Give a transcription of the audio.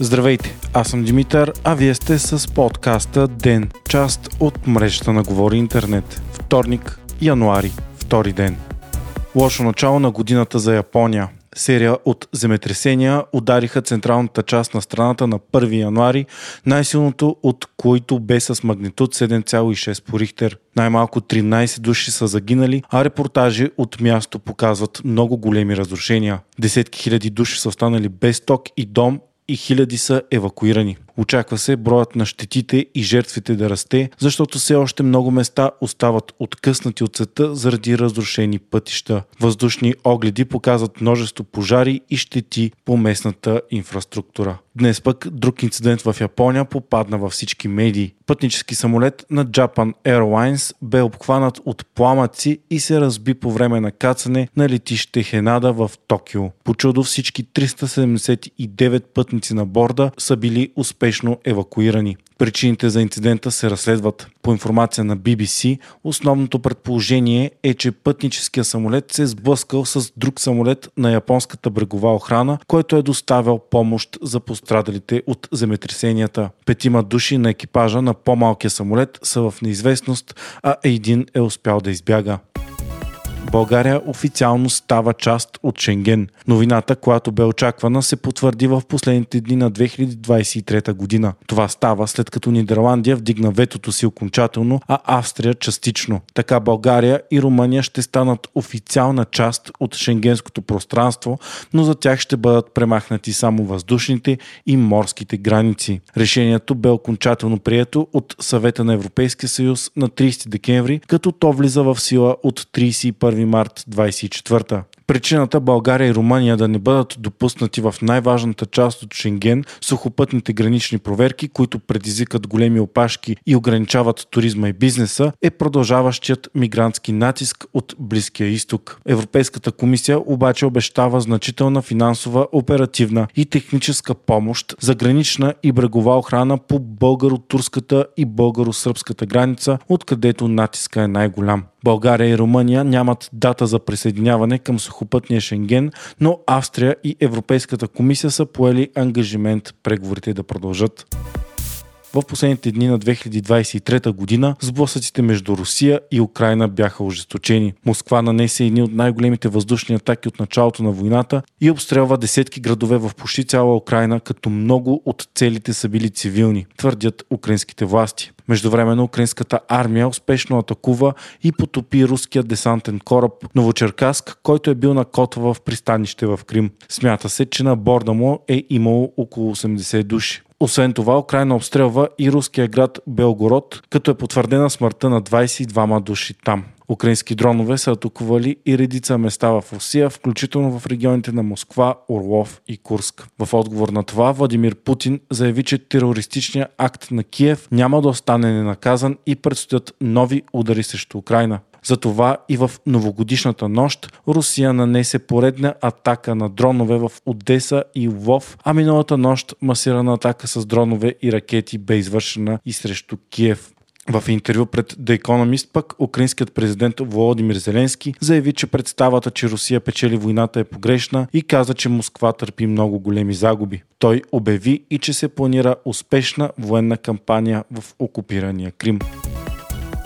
Здравейте, аз съм Димитър, а вие сте с подкаста Ден, част от мрежата на Говори Интернет. Вторник, януари, втори ден. Лошо начало на годината за Япония. Серия от земетресения удариха централната част на страната на 1 януари, най-силното от които бе с магнитуд 7,6 по Рихтер. Най-малко 13 души са загинали, а репортажи от място показват много големи разрушения. Десетки хиляди души са останали без ток и дом и хиляди са евакуирани. Очаква се броят на щетите и жертвите да расте, защото все още много места остават откъснати от света заради разрушени пътища. Въздушни огледи показват множество пожари и щети по местната инфраструктура. Днес пък друг инцидент в Япония попадна във всички медии. Пътнически самолет на Japan Airlines бе обхванат от пламъци и се разби по време на кацане на летище Хенада в Токио. По чудо всички 379 пътници на борда са били успешно евакуирани. Причините за инцидента се разследват. По информация на BBC, основното предположение е, че пътническия самолет се е сблъскал с друг самолет на японската брегова охрана, който е доставял помощ за пострадалите от земетресенията. Петима души на екипажа на по-малкия самолет са в неизвестност, а един е успял да избяга. България официално става част от Шенген. Новината, която бе очаквана, се потвърди в последните дни на 2023 година. Това става след като Нидерландия вдигна ветото си окончателно, а Австрия частично. Така България и Румъния ще станат официална част от шенгенското пространство, но за тях ще бъдат премахнати само въздушните и морските граници. Решението бе окончателно прието от Съвета на Европейския съюз на 30 декември, като то влиза в сила от 31 1 март 24 Причината България и Румъния да не бъдат допуснати в най-важната част от Шенген сухопътните гранични проверки, които предизвикат големи опашки и ограничават туризма и бизнеса, е продължаващият мигрантски натиск от Близкия изток. Европейската комисия обаче обещава значителна финансова, оперативна и техническа помощ за гранична и брегова охрана по българо-турската и българо-сръбската граница, откъдето натиска е най-голям. България и Румъния нямат дата за присъединяване към сухопътния Шенген, но Австрия и Европейската комисия са поели ангажимент преговорите да продължат. В последните дни на 2023 година сблъсъците между Русия и Украина бяха ожесточени. Москва нанесе едни от най-големите въздушни атаки от началото на войната и обстрелва десетки градове в почти цяла Украина, като много от целите са били цивилни, твърдят украинските власти. Междувременно украинската армия успешно атакува и потопи руския десантен кораб Новочеркаск, който е бил на котва в пристанище в Крим. Смята се, че на борда му е имало около 80 души. Освен това, Украина обстрелва и руския град Белгород, като е потвърдена смъртта на 22 души там. Украински дронове са атакували и редица места в Русия, включително в регионите на Москва, Орлов и Курск. В отговор на това Владимир Путин заяви, че терористичният акт на Киев няма да остане ненаказан и предстоят нови удари срещу Украина. Затова и в новогодишната нощ Русия нанесе поредна атака на дронове в Одеса и Лвов, а миналата нощ масирана атака с дронове и ракети бе извършена и срещу Киев. В интервю пред The Economist пък украинският президент Володимир Зеленски заяви, че представата, че Русия печели войната е погрешна и каза, че Москва търпи много големи загуби. Той обяви и че се планира успешна военна кампания в окупирания Крим.